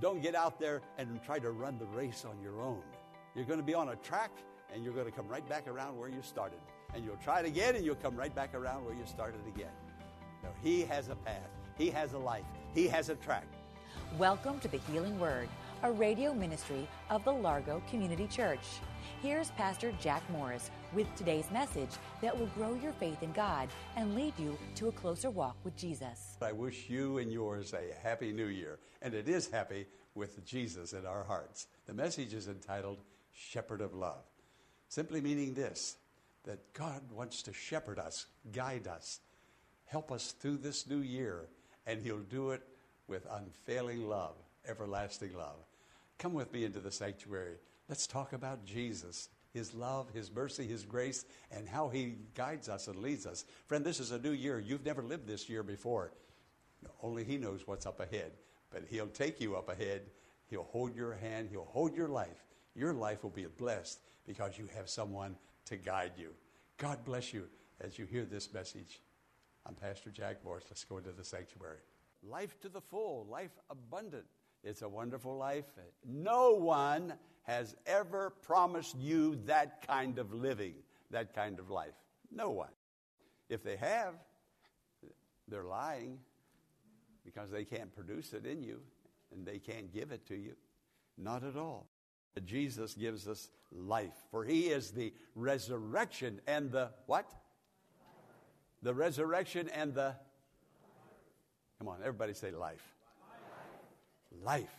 Don't get out there and try to run the race on your own. You're going to be on a track and you're going to come right back around where you started. And you'll try it again and you'll come right back around where you started again. No, he has a path, he has a life, he has a track. Welcome to the Healing Word, a radio ministry of the Largo Community Church. Here's Pastor Jack Morris with today's message that will grow your faith in God and lead you to a closer walk with Jesus. I wish you and yours a happy new year, and it is happy with Jesus in our hearts. The message is entitled Shepherd of Love, simply meaning this that God wants to shepherd us, guide us, help us through this new year, and He'll do it with unfailing love, everlasting love. Come with me into the sanctuary. Let's talk about Jesus, His love, His mercy, His grace, and how He guides us and leads us. Friend, this is a new year. You've never lived this year before. Only He knows what's up ahead, but He'll take you up ahead. He'll hold your hand, He'll hold your life. Your life will be blessed because you have someone to guide you. God bless you as you hear this message. I'm Pastor Jack Morris. Let's go into the sanctuary. Life to the full, life abundant. It's a wonderful life. No one has ever promised you that kind of living, that kind of life. No one. If they have, they're lying because they can't produce it in you and they can't give it to you. Not at all. Jesus gives us life, for he is the resurrection and the what? The resurrection and the Come on, everybody say life. Life.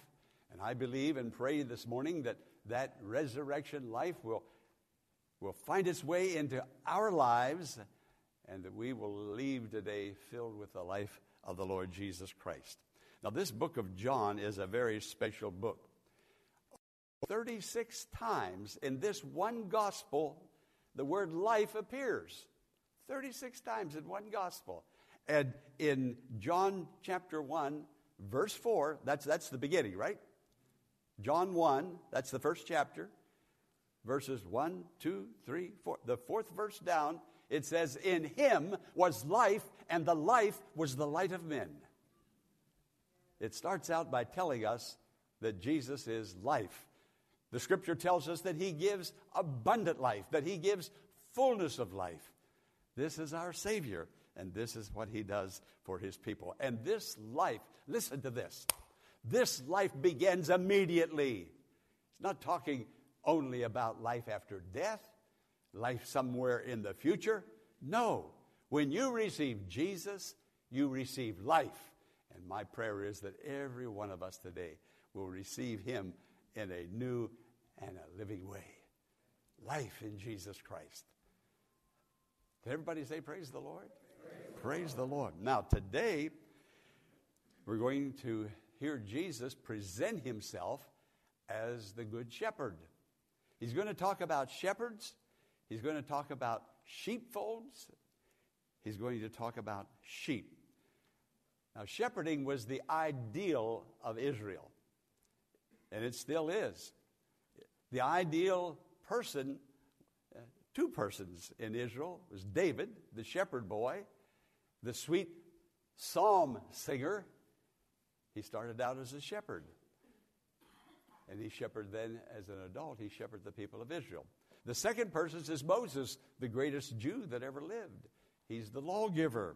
And I believe and pray this morning that that resurrection life will, will find its way into our lives and that we will leave today filled with the life of the Lord Jesus Christ. Now, this book of John is a very special book. 36 times in this one gospel, the word life appears. 36 times in one gospel. And in John chapter 1, verse 4, that's, that's the beginning, right? John 1, that's the first chapter, verses 1, 2, 3, 4. The fourth verse down, it says, In him was life, and the life was the light of men. It starts out by telling us that Jesus is life. The scripture tells us that he gives abundant life, that he gives fullness of life. This is our Savior, and this is what he does for his people. And this life, listen to this this life begins immediately. It's not talking only about life after death, life somewhere in the future. No. When you receive Jesus, you receive life. And my prayer is that every one of us today will receive him in a new and a living way. Life in Jesus Christ. Did everybody say, Praise the Lord? Praise, the Lord. Now, today, we're going to hear Jesus present himself as the Good Shepherd. He's going to talk about shepherds, he's going to talk about sheepfolds, he's going to talk about sheep. Now, shepherding was the ideal of Israel, and it still is. The ideal person, uh, two persons in Israel, was David, the shepherd boy, the sweet psalm singer, he started out as a shepherd. And he shepherded then, as an adult, he shepherded the people of Israel. The second person is Moses, the greatest Jew that ever lived. He's the lawgiver.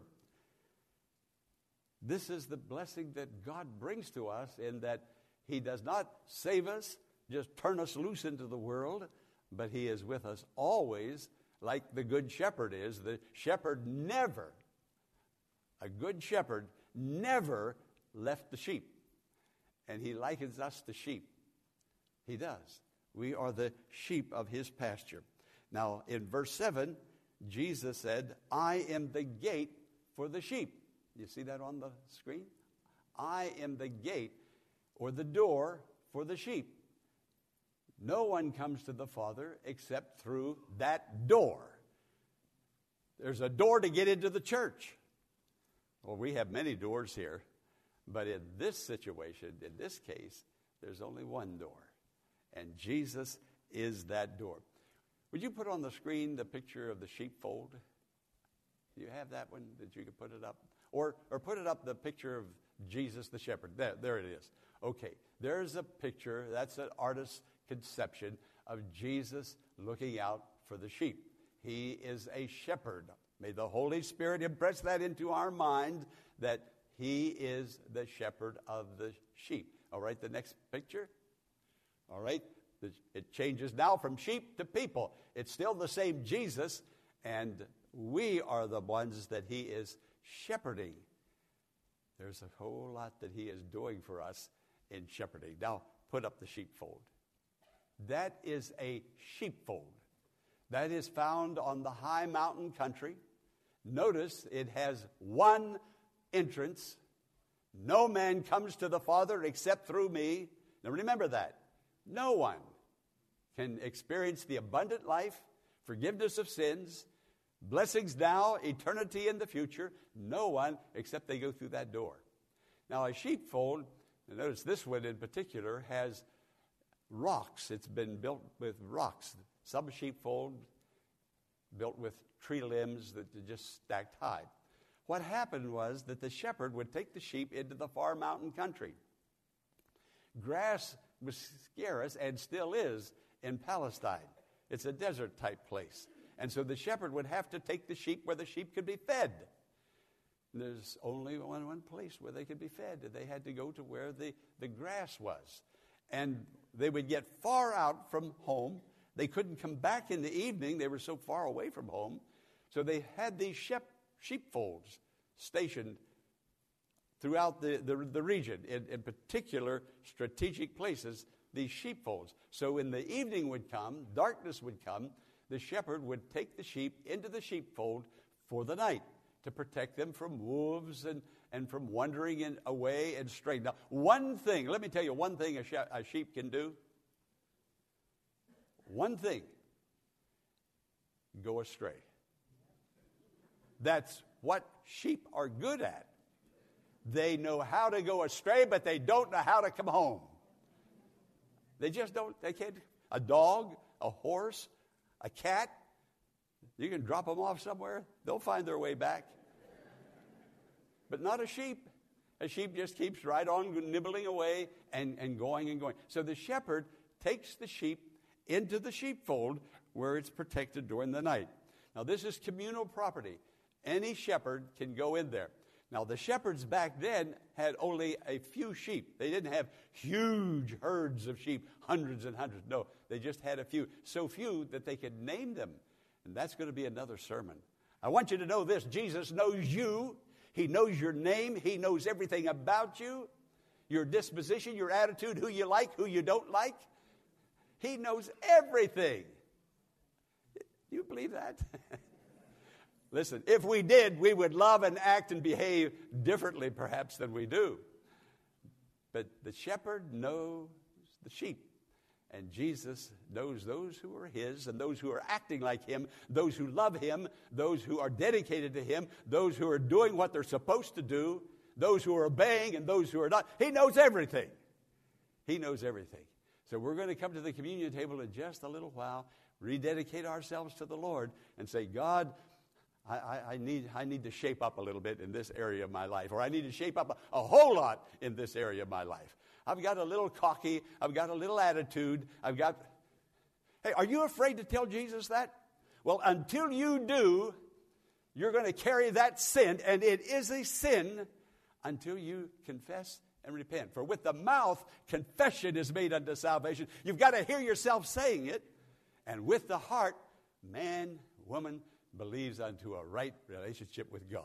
This is the blessing that God brings to us in that He does not save us, just turn us loose into the world, but He is with us always, like the Good Shepherd is. The shepherd never, a good shepherd, never left the sheep. And he likens us to sheep. He does. We are the sheep of his pasture. Now, in verse 7, Jesus said, I am the gate for the sheep. You see that on the screen? I am the gate. or the door for the sheep. No one comes to the Father except through that door. There's a door to get into the church. Well, we have many doors here, but in this situation, in this case, there's only one door, and Jesus is that door. Would you put on the screen the picture of the sheepfold? Do you have that one that you could put it up? Or, or put it up the picture of Jesus the shepherd. There, there it is. Okay, there's a picture, that's an artist's conception of Jesus looking out for the sheep. He is a shepherd. May the Holy Spirit impress that into our mind that he is the shepherd of the sheep. All right, the next picture. All right, it changes now from sheep to people. It's still the same Jesus, and we are the ones that he is shepherding. There's a whole lot that he is doing for us in shepherding. Now, put up the sheepfold. That is a sheepfold. That is found on the high mountain country. Notice it has one entrance. No man comes to the Father except through me. Now remember that. No one can experience the abundant life, forgiveness of sins, blessings now, eternity in the future. No one except they go through that door. Now, a sheepfold, notice this one in particular, has rocks. It's been built with rocks. Some sheepfold built with tree limbs that just stacked high. What happened was that the shepherd would take the sheep into the far mountain country. Grass was scarce and still is in Palestine. It's a desert type place. And so the shepherd would have to take the sheep where the sheep could be fed. There's only one, one place where they could be fed. They had to go to where the, the grass was. And they would get far out from home. They couldn't come back in the evening. They were so far away from home. So they had these sheep, sheepfolds stationed throughout the, the, the region, in, in particular strategic places, these sheepfolds. So when the evening would come, darkness would come, the shepherd would take the sheep into the sheepfold for the night to protect them from wolves and, and from wandering in, away and straying. Now, one thing, let me tell you one thing a, she- a sheep can do. One thing go astray. That's what sheep are good at. They know how to go astray, but they don't know how to come home. They just don't, they can't. A dog, a horse, a cat, you can drop them off somewhere, they'll find their way back. But not a sheep. A sheep just keeps right on nibbling away and, and going and going. So the shepherd takes the sheep into the sheepfold where it's protected during the night. Now, this is communal property. Any shepherd can go in there. Now, the shepherds back then had only a few sheep. They didn't have huge herds of sheep, hundreds and hundreds. No, they just had a few. So few that they could name them. And that's going to be another sermon. I want you to know this Jesus knows you, He knows your name, He knows everything about you, your disposition, your attitude, who you like, who you don't like. He knows everything. Do you believe that? Listen, if we did, we would love and act and behave differently, perhaps, than we do. But the shepherd knows the sheep. And Jesus knows those who are his and those who are acting like him, those who love him, those who are dedicated to him, those who are doing what they're supposed to do, those who are obeying and those who are not. He knows everything. He knows everything. So we're going to come to the communion table in just a little while, rededicate ourselves to the Lord, and say, God, I, I, I, need, I need to shape up a little bit in this area of my life, or I need to shape up a, a whole lot in this area of my life. I've got a little cocky, I've got a little attitude, I've got. Hey, are you afraid to tell Jesus that? Well, until you do, you're going to carry that sin, and it is a sin until you confess and repent. For with the mouth, confession is made unto salvation. You've got to hear yourself saying it, and with the heart, man, woman, believes unto a right relationship with God.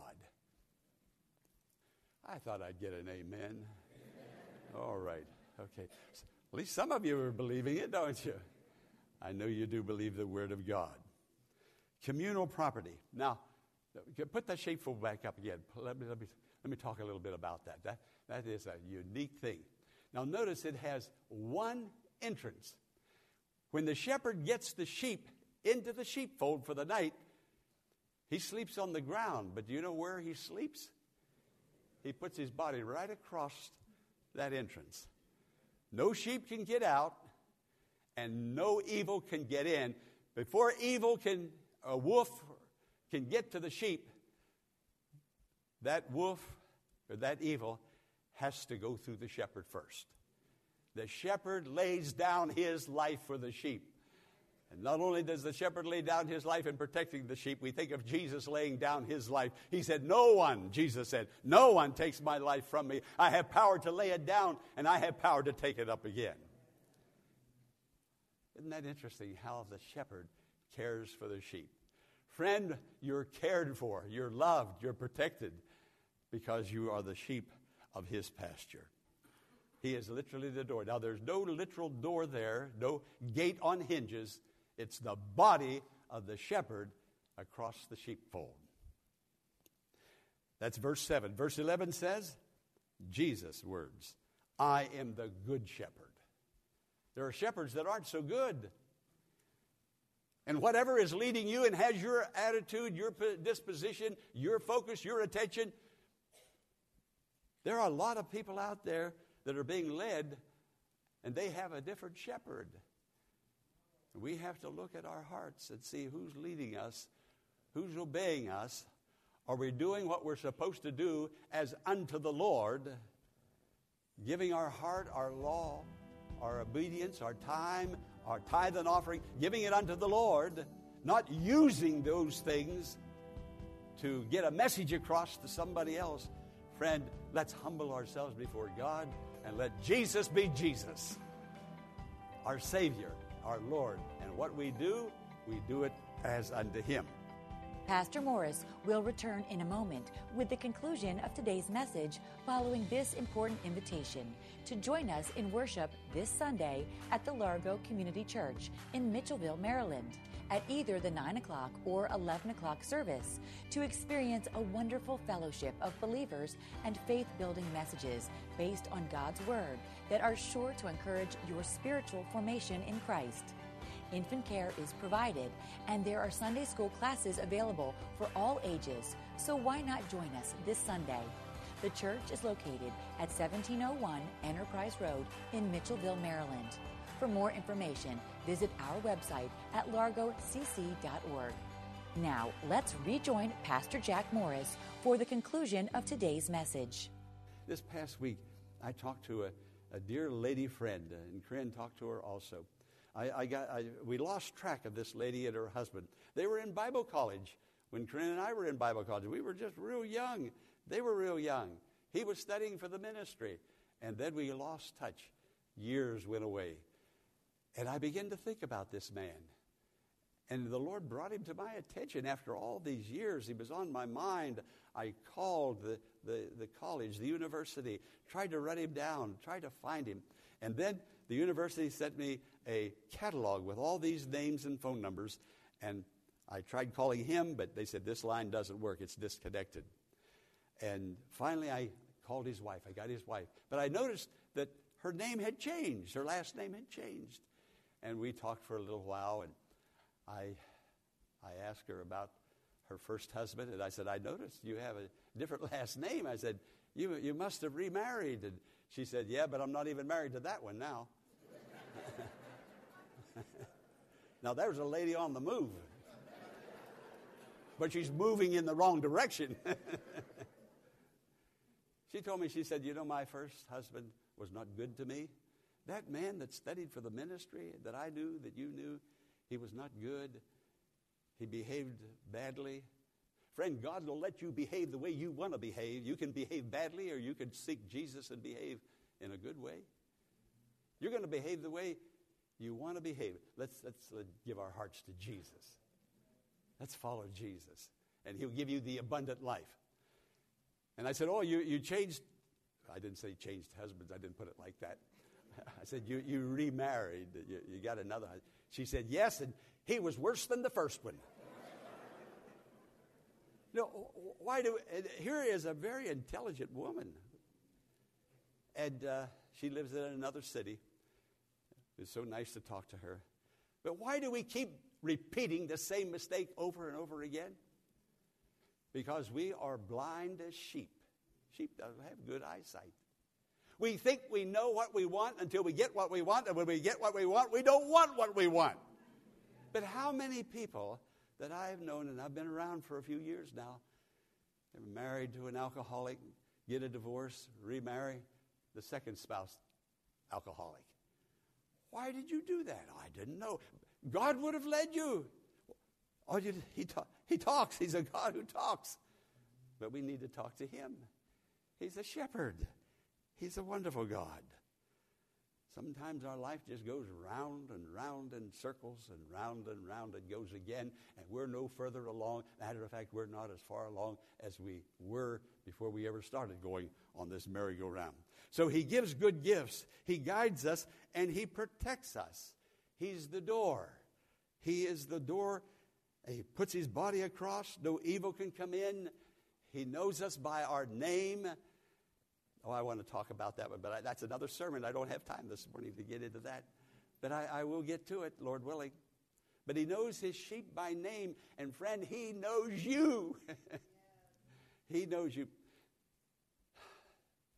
I thought I'd get an amen. All right. Okay. At least some of you are believing it, don't you? I know you do believe the Word of God. Communal property. Now, uh, put that sheepfold back up again. Let me, let, me, let me talk a little bit about that. That, that is a unique thing. Now, notice it has one entrance. When the shepherd gets the sheep into the sheepfold for the night, he sleeps on the ground. But do you know where he sleeps? He puts his body right across that entrance. No sheep can get out, and no evil can get in. Before evil can, a wolf can get to the sheep, that wolf or that evil has to go through the shepherd first. The shepherd lays down his life for the sheep. And not only does the shepherd lay down his life in protecting the sheep, we think of Jesus laying down his life. He said, No one, Jesus said, no one takes my life from me. I have power to lay it down, and I have power to take it up again. Isn't that interesting how the shepherd cares for the sheep? Friend, you're cared for, you're loved, you're protected because you are the sheep of his pasture. He is literally the door. Now, there's no literal door there, no gate on hinges. It's the body of the shepherd across the sheepfold. That's verse 7. Verse 11 says, Jesus' words I am the good shepherd. There are shepherds that aren't so good. And whatever is leading you and has your attitude, your disposition, your focus, your attention, there are a lot of people out there that are being led and they have a different shepherd. We have to look at our hearts and see who's leading us, who's obeying us. Are we doing what we're supposed to do as unto the Lord, giving our heart, our law, our obedience, our time, our tithe and offering, giving it unto the Lord, not using those things to get a message across to somebody else. Friend, let's humble ourselves before God and let Jesus be Jesus, our Savior, our Lord. And what we do, we do it as unto Him. Pastor Morris will return in a moment with the conclusion of today's message following this important invitation to join us in worship this Sunday at the Largo Community Church in Mitchellville, Maryland, at either the 9 o'clock or 11 o'clock service to experience a wonderful fellowship of believers and faith building messages based on God's Word that are sure to encourage your spiritual formation in Christ. Infant care is provided, and there are Sunday school classes available for all ages, so why not join us this Sunday? The church is located at 1701 Enterprise Road in Mitchellville, Maryland. For more information, visit our website at largocc.org. Now, let's rejoin Pastor Jack Morris for the conclusion of today's message. This past week, I talked to a, a dear lady friend, uh, and Corinne talked to her also. I, I got, I, we lost track of this lady and her husband. They were in Bible college when Corinne and I were in Bible college. We were just real young. They were real young. He was studying for the ministry. And then we lost touch. Years went away. And I began to think about this man. And the Lord brought him to my attention after all these years. He was on my mind. I called the, the, the college, the university, tried to run him down, tried to find him. And then the university sent me a catalog with all these names and phone numbers, and I tried calling him, but they said this line doesn't work, it's disconnected. And finally, I called his wife. I got his wife. But I noticed that her name had changed, her last name had changed. And we talked for a little while, and I, I asked her about her first husband, and I said, I noticed you have a different last name. I said, You, you must have remarried. And she said, Yeah, but I'm not even married to that one now. now, there's a lady on the move, but she's moving in the wrong direction. she told me, she said, You know, my first husband was not good to me. That man that studied for the ministry that I knew, that you knew, he was not good. He behaved badly. Friend, God will let you behave the way you want to behave. You can behave badly or you can seek Jesus and behave in a good way. You're going to behave the way you want to behave. Let's, let's, let's give our hearts to Jesus. Let's follow Jesus, and He'll give you the abundant life. And I said, Oh, you, you changed. I didn't say changed husbands, I didn't put it like that. I said, You, you remarried, you, you got another husband. She said, Yes, and he was worse than the first one. no, why do. Here is a very intelligent woman. And uh, She lives in another city. It's so nice to talk to her. But why do we keep repeating the same mistake over and over again? Because we are blind as sheep. Sheep doesn't have good eyesight. We think we know what we want until we get what we want, and when we get what we want, we don't want what we want. But how many people that I have known, and I've been around for a few years now, they're married to an alcoholic, get a divorce, remarry, the second spouse, alcoholic. Why did you do that? I didn't know. God would have led you. Oh, you, he, ta- he talks. He's a God who talks. But we need to talk to him. He's a shepherd. He's a wonderful God. Sometimes our life just goes round and round in circles and round and round it goes again, and we're no further along. Matter of fact, we're not as far along as we were before we ever started going on this merry-go-round. So he gives good gifts, he guides us, and he protects us. He's the door. He is the door. He puts his body across, no evil can come in. He knows us by our name. Oh, I want to talk about that one, but I, that's another sermon. I don't have time this morning to get into that. But I, I will get to it, Lord willing. But he knows his sheep by name, and friend, he knows you. he knows you.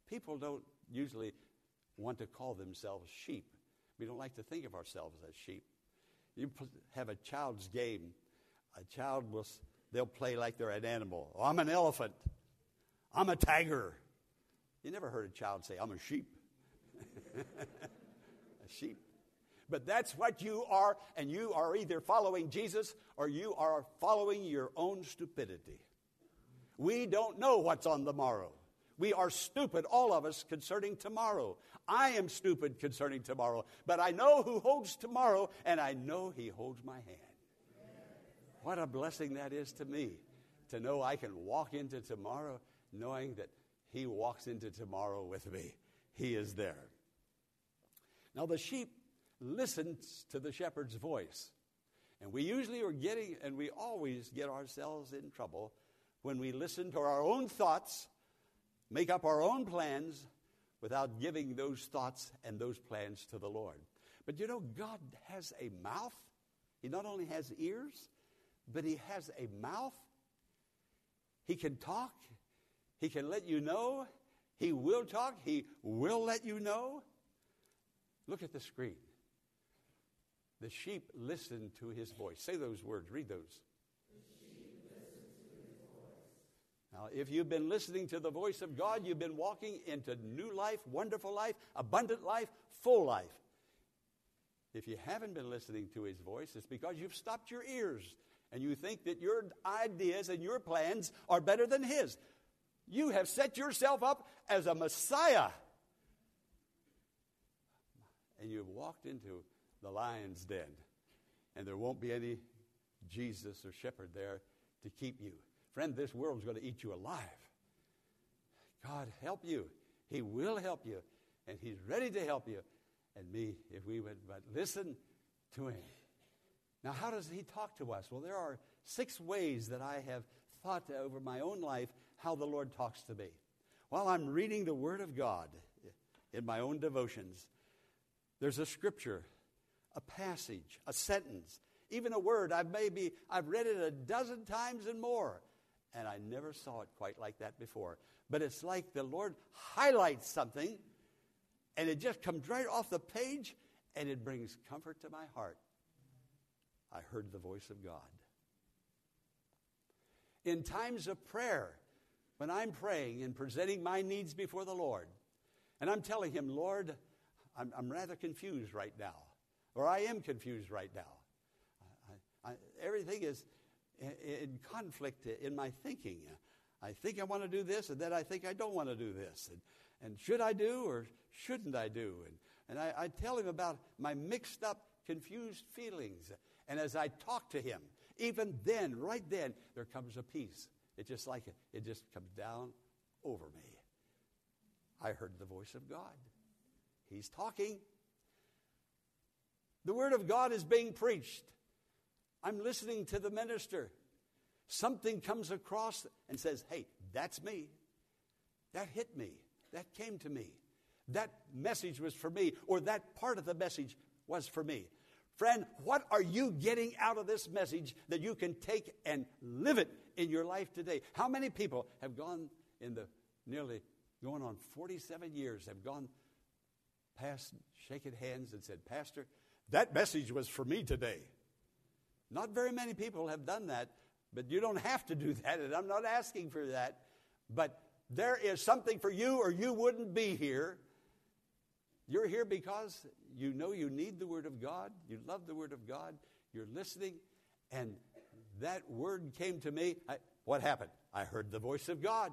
People don't usually want to call themselves sheep. We don't like to think of ourselves as sheep. You have a child's game. A child will, they'll play like they're an animal. Oh, I'm an elephant. I'm a tiger. You never heard a child say, I'm a sheep. a sheep. But that's what you are, and you are either following Jesus or you are following your own stupidity. We don't know what's on the morrow. We are stupid, all of us, concerning tomorrow. I am stupid concerning tomorrow, but I know who holds tomorrow, and I know He holds my hand. What a blessing that is to me to know I can walk into tomorrow knowing that he walks into tomorrow with me. He is there. Now, the sheep listens to the shepherd's voice. And we usually are getting, and we always get ourselves in trouble when we listen to our own thoughts, make up our own plans without giving those thoughts and those plans to the Lord. But you know, God has a mouth. He not only has ears, but He has a mouth. He can talk, he can let you know. He will talk. He will let you know. Look at the screen. The sheep listen to his voice. Say those words. Read those. Now, if you've been listening to the voice of God, you've been walking into new life, wonderful life, abundant life, full life. If you haven't been listening to his voice, it's because you've stopped your ears and you think that your ideas and your plans are better than his. You have set yourself up as a Messiah. And you've walked into the lion's den, and there won't be any Jesus or shepherd there to keep you. Friend, this world's going to eat you alive. God help you. He will help you, and He's ready to help you and me if we would but listen to Him. Now, how does He talk to us? Well, there are six ways that I have thought over my own life how the Lord talks to me. While I'm reading the Word of God in my own devotions, there's a scripture, a passage, a sentence, even a word. I've maybe I've read it a dozen times and more, and I never saw it quite like that before. But it's like the Lord highlights something, and it just comes right off the page, and it brings comfort to my heart. I heard the voice of God. In times of prayer, when I'm praying and presenting my needs before the Lord, and I'm telling Him, Lord, I'm, I'm rather confused right now, or I am confused right now. I, I, everything is in conflict in my thinking. I think I want to do this, and then I think I don't want to do this. And, and should I do or shouldn't I do? And, and I, I tell him about my mixed up, confused feelings. And as I talk to him, even then, right then, there comes a peace it just like it, it just comes down over me. I heard the voice of God. He's talking. The Word of God is being preached. I'm listening to the minister. Something comes across and says, Hey, that's me. That hit me. That came to me. that message was for me, or that part of the message was for me. Friend, what are you getting out of this message that you can take and live it in your life today? How many people have gone in the nearly going on 47 years, have gone past shaking hands and said, Pastor, that message was for me today. Not very many people have done that, but you don't have to do that, and I'm not asking for that. But there is something for you, or you wouldn't be here. You're here because you know you need the Word of God, you love the Word of God, you're listening, and that word came to me. I, what happened? I heard the voice of God.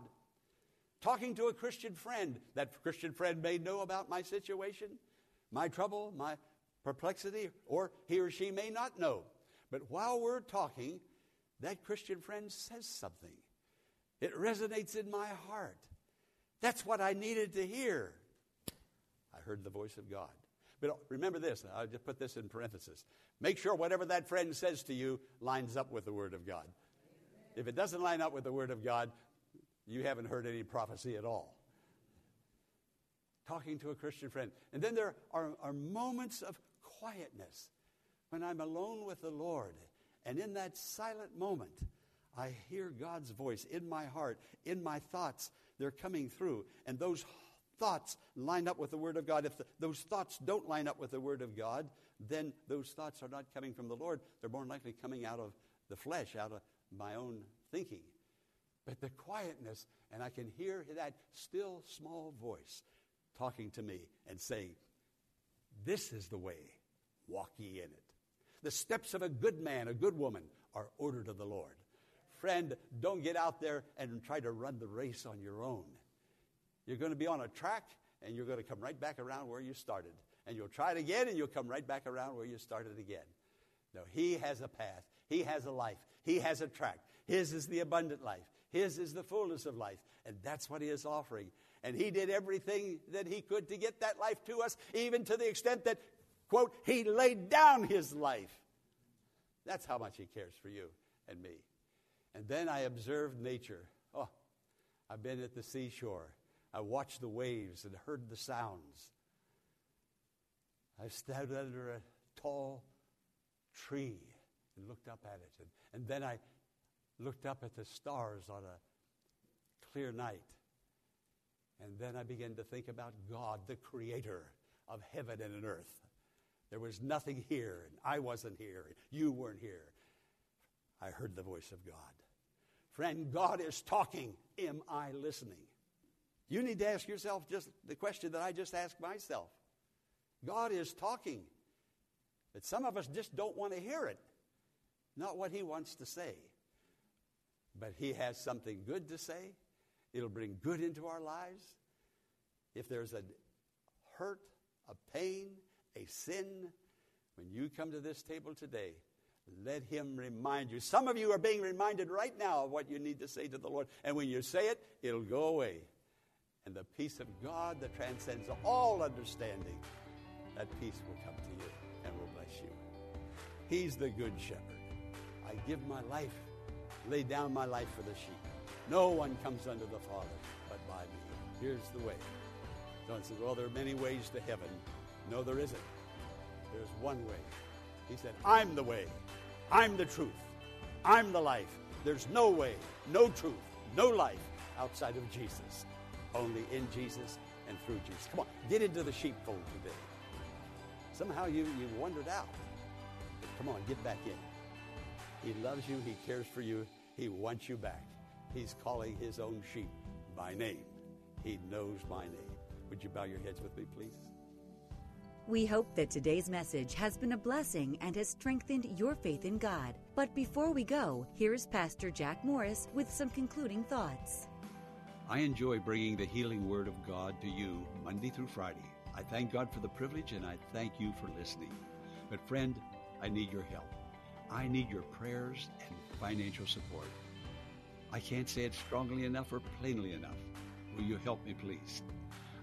Talking to a Christian friend. That Christian friend may know about my situation, my trouble, my perplexity, or he or she may not know. But while we're talking, that Christian friend says something. It resonates in my heart. That's what I needed to hear. Heard the voice of God. But remember this, I'll just put this in parenthesis. Make sure whatever that friend says to you lines up with the Word of God. If it doesn't line up with the Word of God, you haven't heard any prophecy at all. Talking to a Christian friend. And then there are, are moments of quietness when I'm alone with the Lord. And in that silent moment, I hear God's voice in my heart, in my thoughts. They're coming through. And those thoughts line up with the Word of God. If the, those thoughts don't line up with the Word of God, then those thoughts are not coming from the Lord. They're more likely coming out of the flesh, out of my own thinking. But the quietness, and I can hear that still small voice talking to me and saying, This is the way, walk ye in it. The steps of a good man, a good woman, are ordered of the Lord. Friend, don't get out there and try to run the race on your own. You're going to be on a track and you're going to come right back around where you started. And you'll try it again and you'll come right back around where you started again. No, He has a path, He has a life, He has a track. His is the abundant life, His is the fullness of life. And that's what He is offering. And He did everything that He could to get that life to us, even to the extent that, quote, He laid down His life. That's how much He cares for you and me. And then I observed nature. Oh, I've been at the seashore. I watched the waves and heard the sounds. I stood under a tall tree and looked up at it. And, and then I looked up at the stars on a clear night. And then I began to think about God, the creator of heaven and earth. There was nothing here, and I wasn't here, and you weren't here. I heard the voice of God. Friend, God is talking. Am I listening? You need to ask yourself just the question that I just asked myself. God is talking, but some of us just don't want to hear it. Not what He wants to say. But He has something good to say. It'll bring good into our lives. If there's a hurt, a pain, a sin, when you come to this table today, let him remind you. Some of you are being reminded right now of what you need to say to the Lord. And when you say it, it'll go away and the peace of God that transcends all understanding, that peace will come to you and will bless you. He's the good shepherd. I give my life, lay down my life for the sheep. No one comes unto the Father but by me. Here's the way. John says, Well, there are many ways to heaven. No, there isn't. There's one way. He said, I'm the way. I'm the truth. I'm the life. There's no way, no truth, no life outside of Jesus only in Jesus and through Jesus. Come on, get into the sheepfold today. Somehow you, you wandered out. But come on, get back in. He loves you. He cares for you. He wants you back. He's calling his own sheep by name. He knows my name. Would you bow your heads with me, please? We hope that today's message has been a blessing and has strengthened your faith in God. But before we go, here's Pastor Jack Morris with some concluding thoughts. I enjoy bringing the healing word of God to you Monday through Friday. I thank God for the privilege and I thank you for listening. But, friend, I need your help. I need your prayers and financial support. I can't say it strongly enough or plainly enough. Will you help me, please?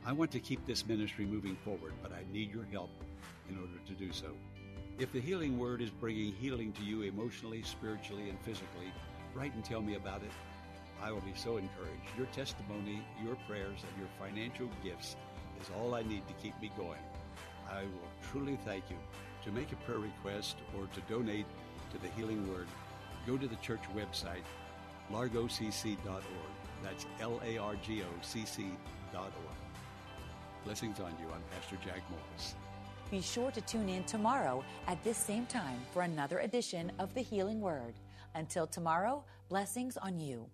I want to keep this ministry moving forward, but I need your help in order to do so. If the healing word is bringing healing to you emotionally, spiritually, and physically, write and tell me about it I will be so encouraged. Your testimony, your prayers, and your financial gifts is all I need to keep me going. I will truly thank you. To make a prayer request or to donate to the Healing Word, go to the church website, largocc.org. That's L A R G O C C.org. Blessings on you. I'm Pastor Jack Morris. Be sure to tune in tomorrow at this same time for another edition of the Healing Word. Until tomorrow, blessings on you.